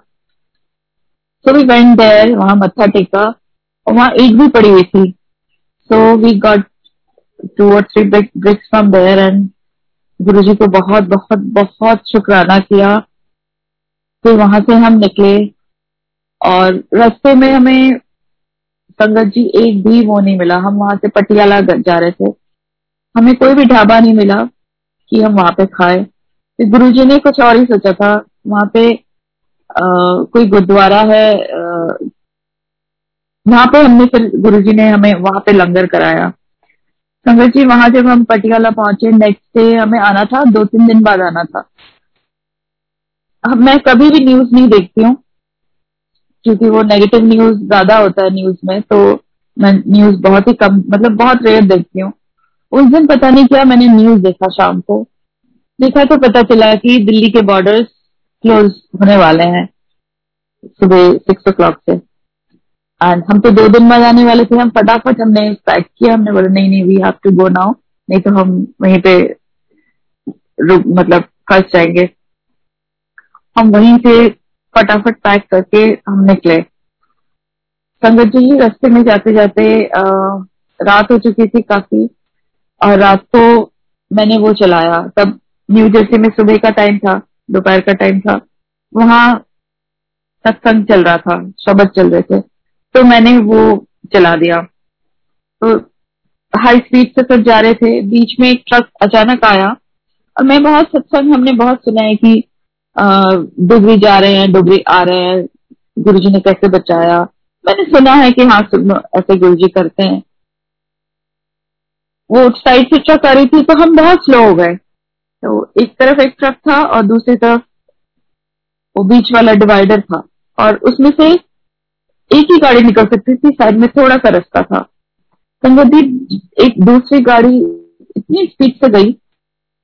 [SPEAKER 1] सो वी वेंट देयर वहाँ मत्था टेका, और वहाँ ईट भी पड़ी हुई थी। So we got two or three bricks from there and Guru ji को बहुत बहुत बहुत शुक्राना किया फिर वहाँ से हम निकले और रास्ते में हमें संगत जी एक भी वो नहीं मिला। हम वहाँ से पटियाला जा रहे थे। हमें कोई भी ढाबा नहीं मिला कि हम वहाँ पे खाए। फिर गुरु जी ने कुछ और ही सोचा था। वहाँ पे आ, कोई गुरुद्वारा है आ, वहाँ पे हमने फिर गुरु जी ने हमें वहाँ पे लंगर कराया। संगत जी, वहाँ जब हम पटियाला पहुँचे नेक्स्ट डे हमें आना था, दो तीन दिन बाद आना था। मैं कभी भी न्यूज़ नहीं देखती हूँ, क्योंकि वो नेगेटिव न्यूज़ ज़्यादा होता है न्यूज़ में तो मैं न्यूज़ बहुत ही कम मतलब बहुत रेयर देखती हूँ। उस दिन पता नहीं क्या मैंने न्यूज़ देखा शाम को। देखा तो पता चला कि दिल्ली के बॉर्डर्स क्लोज होने वाले हैं, सुबह सिक्स ओ क्लॉक से। एंड हम तो दो दिन में जाने वाले थे हम फटाफट हमने पैक किया हमने बोला नहीं नहीं we have to go now नहीं तो हम वहीं पे रुक मतलब फंस जाएँगे। हम वहीं से फटाफट पैक करके हम निकले संगत जी रास्ते में जाते जाते आ, रात हो चुकी थी काफ़ी और रात को मैंने वो चलाया। तब न्यू जर्सी में सुबह का टाइम था दोपहर का टाइम था। वहाँ सत्संग चल रहा था शब्द चल रहे थे। तो मैंने वो चला दिया। तो हाई स्पीड से सब जा रहे थे। बीच में एक ट्रक अचानक आया। और मैं बहुत सत्संग, हमने बहुत सुना है कि डुबरी जा रहे हैं डुबरी आ रहे हैं। गुरु जी ने कैसे बचाया? मैंने सुना है कि हाँ ऐसे गुरु जी करते हैं। वो साइड से ट्रक आ रही थी तो हम बहुत स्लो हो गए। तो एक तरफ़ एक ट्रक था और दूसरी तरफ़ वो बीच वाला डिवाइडर था। और उसमें से एक ही गाड़ी निकल सकती थी, साइड में थोड़ा सा रास्ता था। संगति एक दूसरी गाड़ी इतनी स्पीड से गई,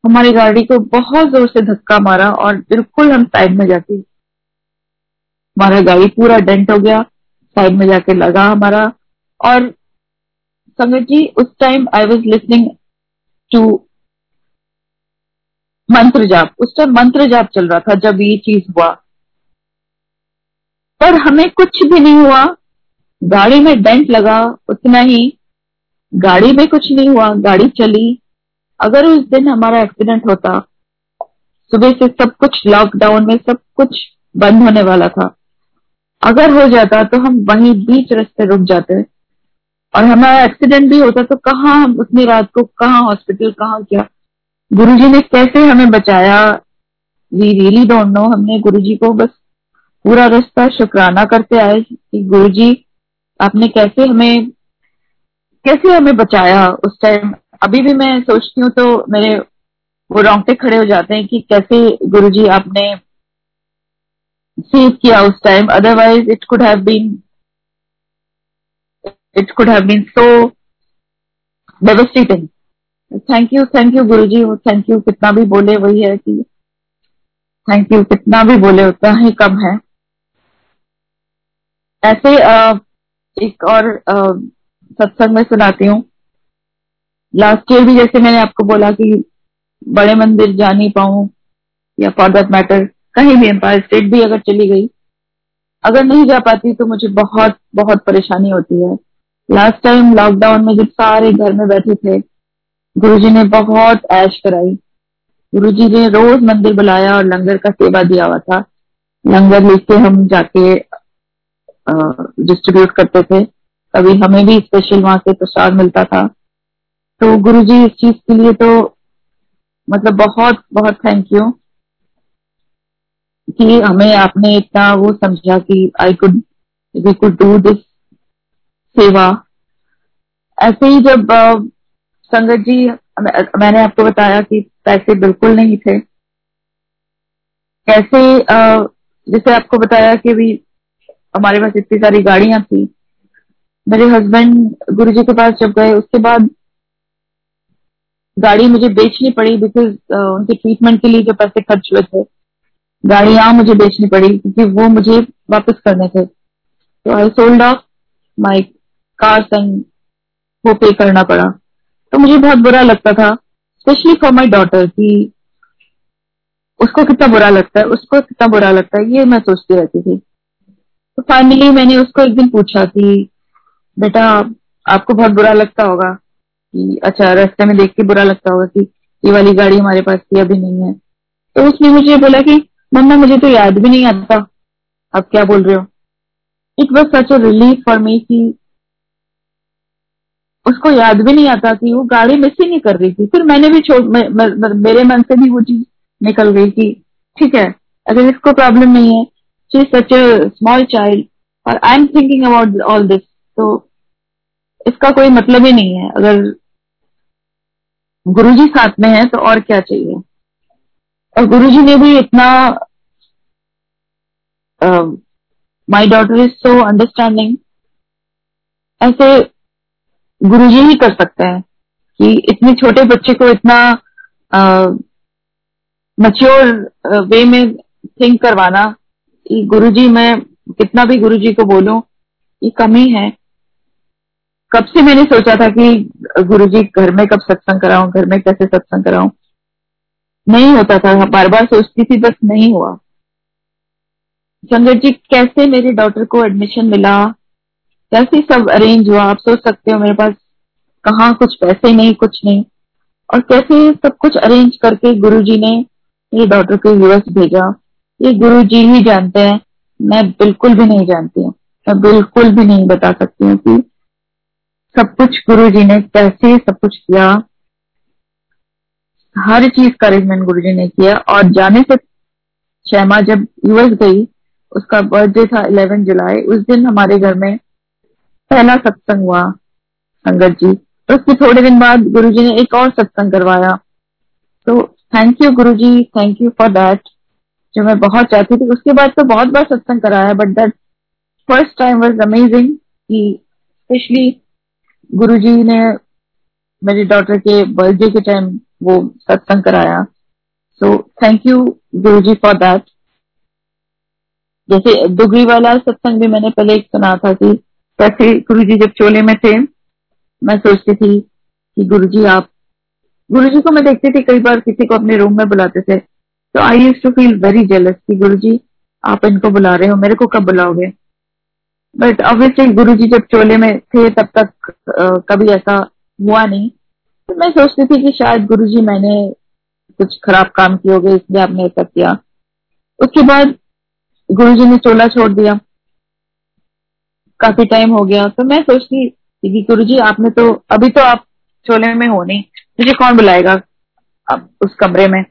[SPEAKER 1] हमारी गाड़ी को बहुत ज़ोर से धक्का मारा और बिल्कुल हम साइड में जाके, हमारा गाड़ी पूरा डेंट हो गया साइड में जाके लगा हमारा। और संगत जी उस time I was listening to mantra jaap. उस टाइम मंत्र जाप चल रहा था, जब ये चीज़ हुआ। पर हमें कुछ भी नहीं हुआ। गाड़ी में डेंट लगा, उतना ही। गाड़ी में कुछ नहीं हुआ, गाड़ी चली। अगर उस दिन हमारा एक्सीडेंट होता, सुबह से सब कुछ लॉकडाउन में सब कुछ बंद होने वाला था। अगर हो जाता तो हम वहीं बीच रस्ते रुक जाते। और हमारा एक्सीडेंट भी होता तो कहाँ हम उतनी रात को कहाँ हॉस्पिटल कहाँ क्या? गुरुजी ने कैसे हमें बचाया? वी रियली डोंट नो हमने गुरुजी को बस पूरा रास्ता शुक्राना करते आए कि गुरु जी आपने कैसे हमें कैसे हमें बचाया उस टाइम अभी भी मैं सोचती हूँ तो मेरे वो रोंगटे खड़े हो जाते हैं कि कैसे गुरु जी आपने सेव किया उस time otherwise it could have been it could have been so devastating thank you thank you Guru ji thank you कितना भी बोले वही है कि थैंक यू कितना भी बोले उतना ही कम है। ऐसे एक और सत्संग में सुनाती हूँ। लास्ट ईयर भी जैसे मैंने आपको बोला कि बड़े मंदिर जा नहीं पाऊँ, या फॉर दैट मैटर कहीं भी एम्पायर स्टेट भी अगर चली गई, अगर नहीं जा पाती तो मुझे बहुत बहुत परेशानी होती है। लास्ट टाइम लॉकडाउन में जब सारे घर में बैठे थे, गुरुजी ने बहुत ऐश कराई। गुरुजी ने रोज मंदिर बुलाया और लंगर का सेवा दिया हुआ था। लंगर लेके हम जाके डिस्ट्रीब्यूट करते थे। कभी हमें भी स्पेशल वहाँ से प्रसाद मिलता था। तो गुरुजी इस चीज़ के लिए तो मतलब बहुत बहुत थैंक यू कि हमें आपने इतना वो समझा कि I could we could do this seva. ऐसे ही जब संगत जी मैंने आपको बताया कि पैसे बिल्कुल नहीं थे। कैसे जैसे आपको बताया कि भी हमारे पास इतनी सारी गाड़ियाँ थी। मेरे हस्बैंड गुरु जी के पास जब गए, उसके बाद गाड़ी मुझे बेचनी पड़ी बिकॉज़ उनके ट्रीटमेंट के लिए जो पैसे खर्च हुए थे, गाड़ियाँ मुझे बेचनी पड़ी क्योंकि वो मुझे वापस करने थे। तो I sold off my and वो पे करना पड़ा। तो मुझे बहुत बुरा लगता था स्पेशली फॉर माई डॉटर कि उसको कितना बुरा लगता है, उसको कितना बुरा लगता है, ये मैं सोचती रहती थी। तो फाइनली मैंने उसको एक दिन पूछा कि, बेटा, आपको बहुत बुरा लगता होगा कि अच्छा रास्ते में देख के बुरा लगता होगा कि ये वाली गाड़ी हमारे पास थी, अभी नहीं है। तो उसने मुझे बोला कि, मम्मा, मुझे तो याद भी नहीं आता। आप क्या बोल रहे हो? It was such a relief for me कि उसको याद भी नहीं आता कि वो गाड़ी मिस ही नहीं कर रही थी। फिर मैंने भी छोड़ मेरे मन से भी वो चीज़ निकल गई कि, ठीक है, अगर इसको प्रॉब्लम नहीं है she such a small child और I am thinking about all this तो इसका कोई मतलब ही नहीं है। अगर गुरुजी साथ में है तो और क्या चाहिए? और गुरुजी ने भी इतना my daughter is so understanding ऐसे गुरुजी ही कर सकते हैं कि इतने छोटे बच्चे को इतना मच्योर वे में थिंक करवाना। कि गुरुजी, मैं कितना भी गुरु जी को बोलो, ये कमी है। कब से मैंने सोचा था कि गुरु जी घर में कब सत्संग कराऊं, घर में कैसे सत्संग कराऊं? नहीं होता था। बार बार सोचती थी, बस नहीं हुआ। संगत जी, कैसे मेरे डॉटर को एडमिशन मिला? कैसे सब अरेंज हुआ? आप सोच सकते हो, मेरे पास कहा कुछ पैसे नहीं, कुछ नहीं। और कैसे सब कुछ अरेंज करके गुरुजी ने मेरे डॉटर को यूएस भेजा? ये गुरु जी ही जानते हैं। मैं बिल्कुल भी नहीं जानती हूँ। मैं बिल्कुल भी नहीं बता सकती हूँ कि सब कुछ गुरु जी ने कैसे सब कुछ किया। हर चीज़ का अरेंजमेंट गुरु जी ने किया और जाने से शैमा जब यूएस गई, उसका बर्थडे था 11 जुलाई, उस दिन हमारे घर में पहला सत्संग हुआ संगत जी। तो उसके थोड़े दिन बाद गुरु जी ने एक और सत्संग करवाया। तो thank you Guru ji thank you for that जो मैं बहुत चाहती थी, उसके बाद तो बहुत बार सत्संग कराया but that first time was amazing कि स्पेशली गुरु जी ने मेरी डॉटर के बर्थडे के टाइम वो सत्संग कराया। सो thank you Guru ji for that जैसे दुगरी वाला सत्संग भी मैंने पहले एक सुना था कि कैसे गुरु जी जब चोले में थे, मैं सोचती थी कि गुरु जी आप गुरु जी को मैं देखती थी, कई बार किसी को अपने रूम में बुलाते थे। तो I used to feel very jealous कि गुरु जी आप इनको बुला रहे हो, मेरे को कब बुलाओगे? बट ऑब्वियसली गुरु जी जब चोले में थे, तब तक कभी ऐसा हुआ नहीं। तो मैं सोचती थी कि शायद गुरु जी मैंने कुछ खराब काम किए होगे, इसलिए आपने ऐसा किया। उसके बाद गुरु जी ने चोला छोड़ दिया। काफ़ी टाइम हो गया। तो मैं सोचती कि गुरु जी आपने तो अभी तो आप चोले में हो नहीं। मुझे कौन बुलाएगा अब उस कमरे में?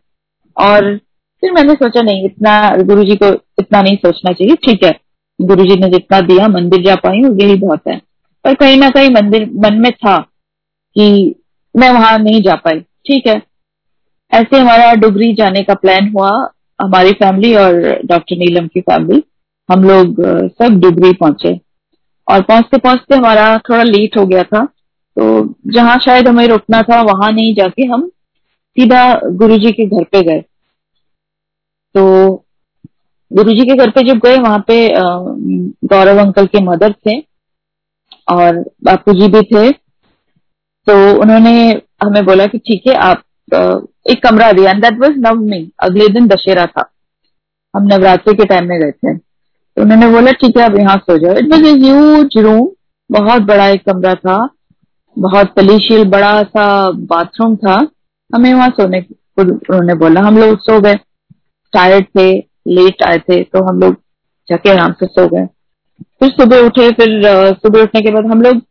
[SPEAKER 1] और फिर मैंने सोचा, नहीं, इतना गुरु जी को इतना नहीं सोचना चाहिए। ठीक है गुरु जी ने जितना दिया, मंदिर जा पाई हूँ, यही बहुत है। पर कहीं ना कहीं मंदिर मन में था कि मैं वहाँ नहीं जा पाई। ठीक है, ऐसे हमारा डुगरी जाने का प्लान हुआ, हमारी फैमिली और डॉक्टर नीलम की फैमिली हम लोग सब डुगरी पहुँचे। और पहुँचते पहुँचते हमारा थोड़ा लेट हो गया था। तो जहाँ शायद हमें रुकना था, वहाँ नहीं जाके हम सीधा गुरुजी के घर पे गए। तो गुरुजी के घर पे जब गए, वहाँ पे गौरव अंकल के मदर थे और बापू जी भी थे। तो उन्होंने हमें बोला कि ठीक है, आप एक कमरा दिया। एंड दैट वाज नवमी, अगले दिन दशहरा था। हम नवरात्रि के टाइम में गए थे। तो उन्होंने बोला, ठीक है, आप यहाँ सो जाओ। इट वॉज़ ह्यूज रूम बहुत बड़ा एक कमरा था, बहुत पलीशियल बड़ा सा बाथरूम था। हमें वहाँ सोने उन्होंने बोला, हम लोग सो गए। टायर्ड थे लेट आए थे तो हम लोग जाके आराम से सो गए। फिर सुबह उठे, फिर सुबह उठने के बाद हम लोग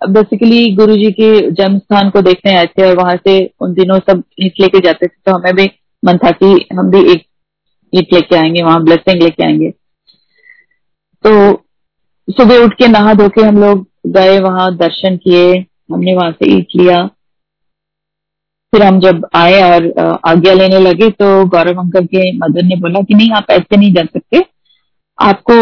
[SPEAKER 1] बेसिकली गुरु जी के जन्म स्थान को देखने आए थे और वहाँ से उन दिनों सब ईट लेके जाते थे तो हमें भी मन था कि हम भी एक ईट लेके आएँगे, वहाँ ब्लेसिंग लेके आएँगे। तो सुबह उठ के नहा धो के हम लोग गए, वहाँ दर्शन किए, हमने वहाँ से ईट लिया। फिर हम जब आए और आज्ञा लेने लगे तो गौरव अंकल के मदर ने बोला कि नहीं, आप ऐसे नहीं जा सकते। आपको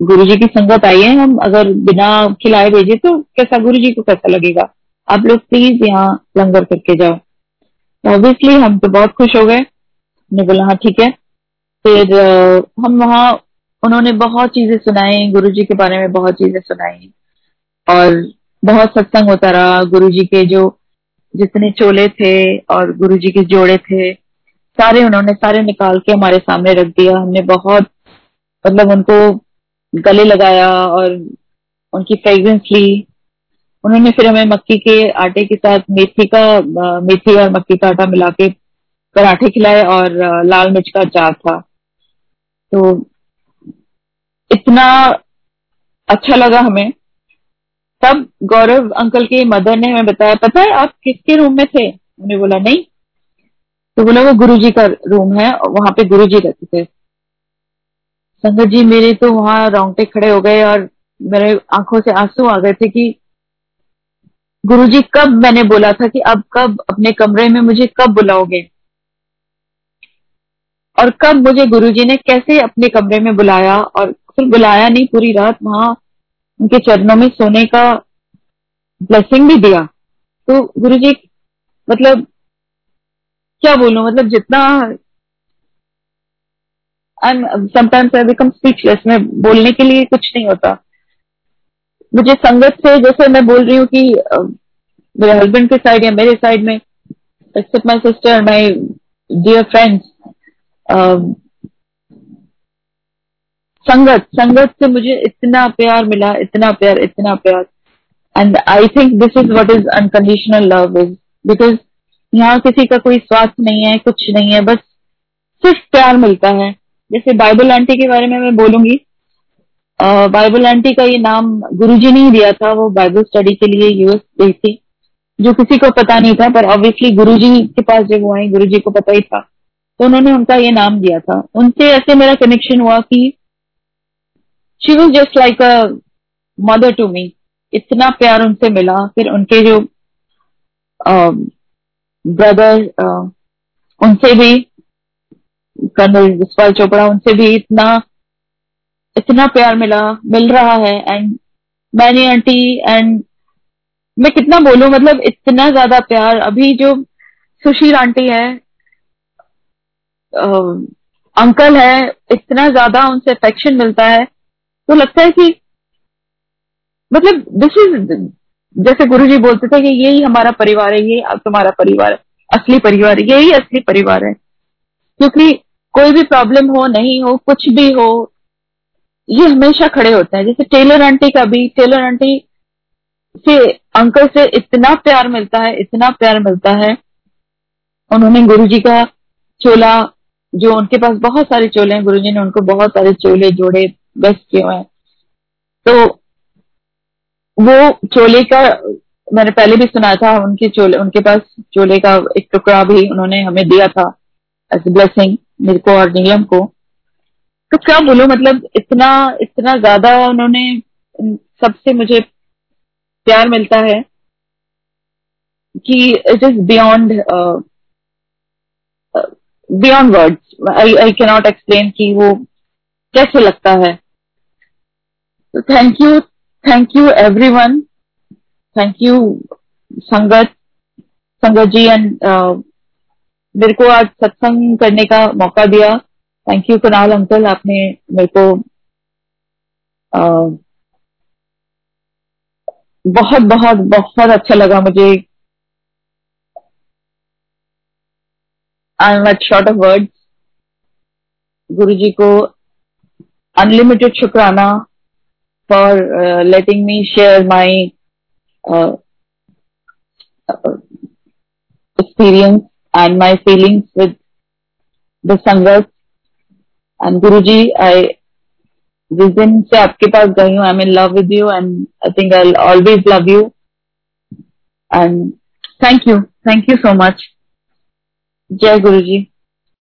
[SPEAKER 1] गुरु जी की संगत आई है, हम अगर बिना खिलाए भेजे तो कैसा गुरु जी को कैसा लगेगा? आप लोग प्लीज़ यहाँ लंगर करके जाओ। ऑब्वियसली हम तो बहुत खुश हो गए। ने बोला हाँ ठीक है। फिर हम वहाँ, उन्होंने बहुत चीज़ें सुनाई गुरु जी के बारे में बहुत चीज़ें सुनाई। और बहुत सत्संग होता रहा गुरु जी के जो जितने चोले थे और गुरु जी के जोड़े थे, सारे उन्होंने सारे निकाल के हमारे सामने रख दिया। हमने बहुत मतलब उनको गले लगाया और उनकी फ्रेग्रेंस ली। उन्होंने फिर हमें मक्की के आटे के साथ मेथी का मेथी और मक्की का आटा मिला के पराठे खिलाए और लाल मिर्च का अचार था। तो इतना अच्छा लगा हमें। तब गौरव अंकल के मदर ने हमें बताया, पता है आप किसके रूम में थे? उन्हें बोला, नहीं। तो बोला, वो गुरु जी का रूम है, वहाँ पे गुरुजी रहते थे। संगत जी, मेरे तो वहाँ रोंगटे खड़े हो गए और मेरे आँखों से आँसू आ गए थे कि गुरु जी कब मैंने बोला था कि अब कब अपने कमरे में मुझे कब बुलाओगे? और कब मुझे गुरुजी ने कैसे अपने कमरे में बुलाया? और फिर बुलाया नहीं, पूरी रात वहाँ उनके चरणों में सोने का ब्लेसिंग भी दिया। तो गुरु जी मतलब क्या बोलूँ? मतलब जितना समटाइम्स आई बिकम स्पीचलेस में बोलने के लिए कुछ नहीं होता। मुझे संगत से, जैसे मैं बोल रही हूँ कि मेरे हस्बैंड के साइड या मेरे साइड में except my sister my dear friends संगत संगत से मुझे इतना प्यार मिला, इतना प्यार इतना प्यार। And I think this is what is unconditional love is because यहाँ किसी का कोई स्वार्थ नहीं है, कुछ नहीं है, बस सिर्फ़ प्यार मिलता है। जैसे बाइबल आंटी के बारे में मैं बोलूँगी बाइबल आंटी का ये नाम गुरुजी ने ही दिया था, वो बाइबल स्टडी के लिए यूएस गई थी, जो किसी को पता नहीं था, पर ऑब्वियसली गुरुजी के पास जब वो आई, गुरुजी को पता ही था तो उन्होंने उनका ये नाम दिया था। उनसे ऐसे मेरा कनेक्शन हुआ कि she was just like a mother to me इतना प्यार उनसे मिला फिर उनके जो ब्रदर उनसे भी कर्नल विस्वाल चोपड़ा उनसे भी इतना इतना प्यार मिला मिल रहा है एंड मैनी आंटी एंड मैं कितना बोलूँ मतलब इतना ज़्यादा प्यार। अभी जो सुशील आंटी है आ, अंकल है इतना ज़्यादा उनसे अफेक्शन मिलता है। तो लगता है कि मतलब दिस इज़ जैसे गुरुजी बोलते थे कि यही हमारा परिवार है ये अब तुम्हारा परिवार है, असली परिवार यही असली परिवार है। क्योंकि कोई भी प्रॉब्लम हो, नहीं हो, कुछ भी हो, ये हमेशा खड़े होते हैं। जैसे टेलर आंटी का भी टेलर आंटी से अंकल से इतना प्यार मिलता है, इतना प्यार मिलता है। उन्होंने गुरुजी का चोला, जो उनके पास बहुत सारे चोले हैं, गुरुजी ने उनको बहुत सारे चोले जोड़े बेस्ट हुए हैं तो वो चोले का, मैंने पहले भी सुना था, उनके चोले, उनके पास चोले का एक टुकड़ा भी उन्होंने हमें दिया था एज ब्लेसिंग मेरे को और नीलम को। तो क्या बोलो मतलब इतना इतना ज़्यादा उन्होंने, सबसे मुझे प्यार मिलता है कि it is beyond beyond words I I cannot explain कि वो कैसे लगता है? तो thank you thank you everyone thank you संगत संगत जी एंड मेरे को आज सत्संग करने का मौका दिया। थैंक यू कुणाल अंकल आपने मेरे को uh, बहुत बहुत बहुत अच्छा लगा मुझे। I am at short of words Guru ji को अनलिमिटेड शुक्राना for letting me share my experience and my feelings with the Sangat. And Guruji, I जिस दिन से आपके पास गई हूँ I am in love with you and I think I always love you and thank you thank you so much जय गुरु जी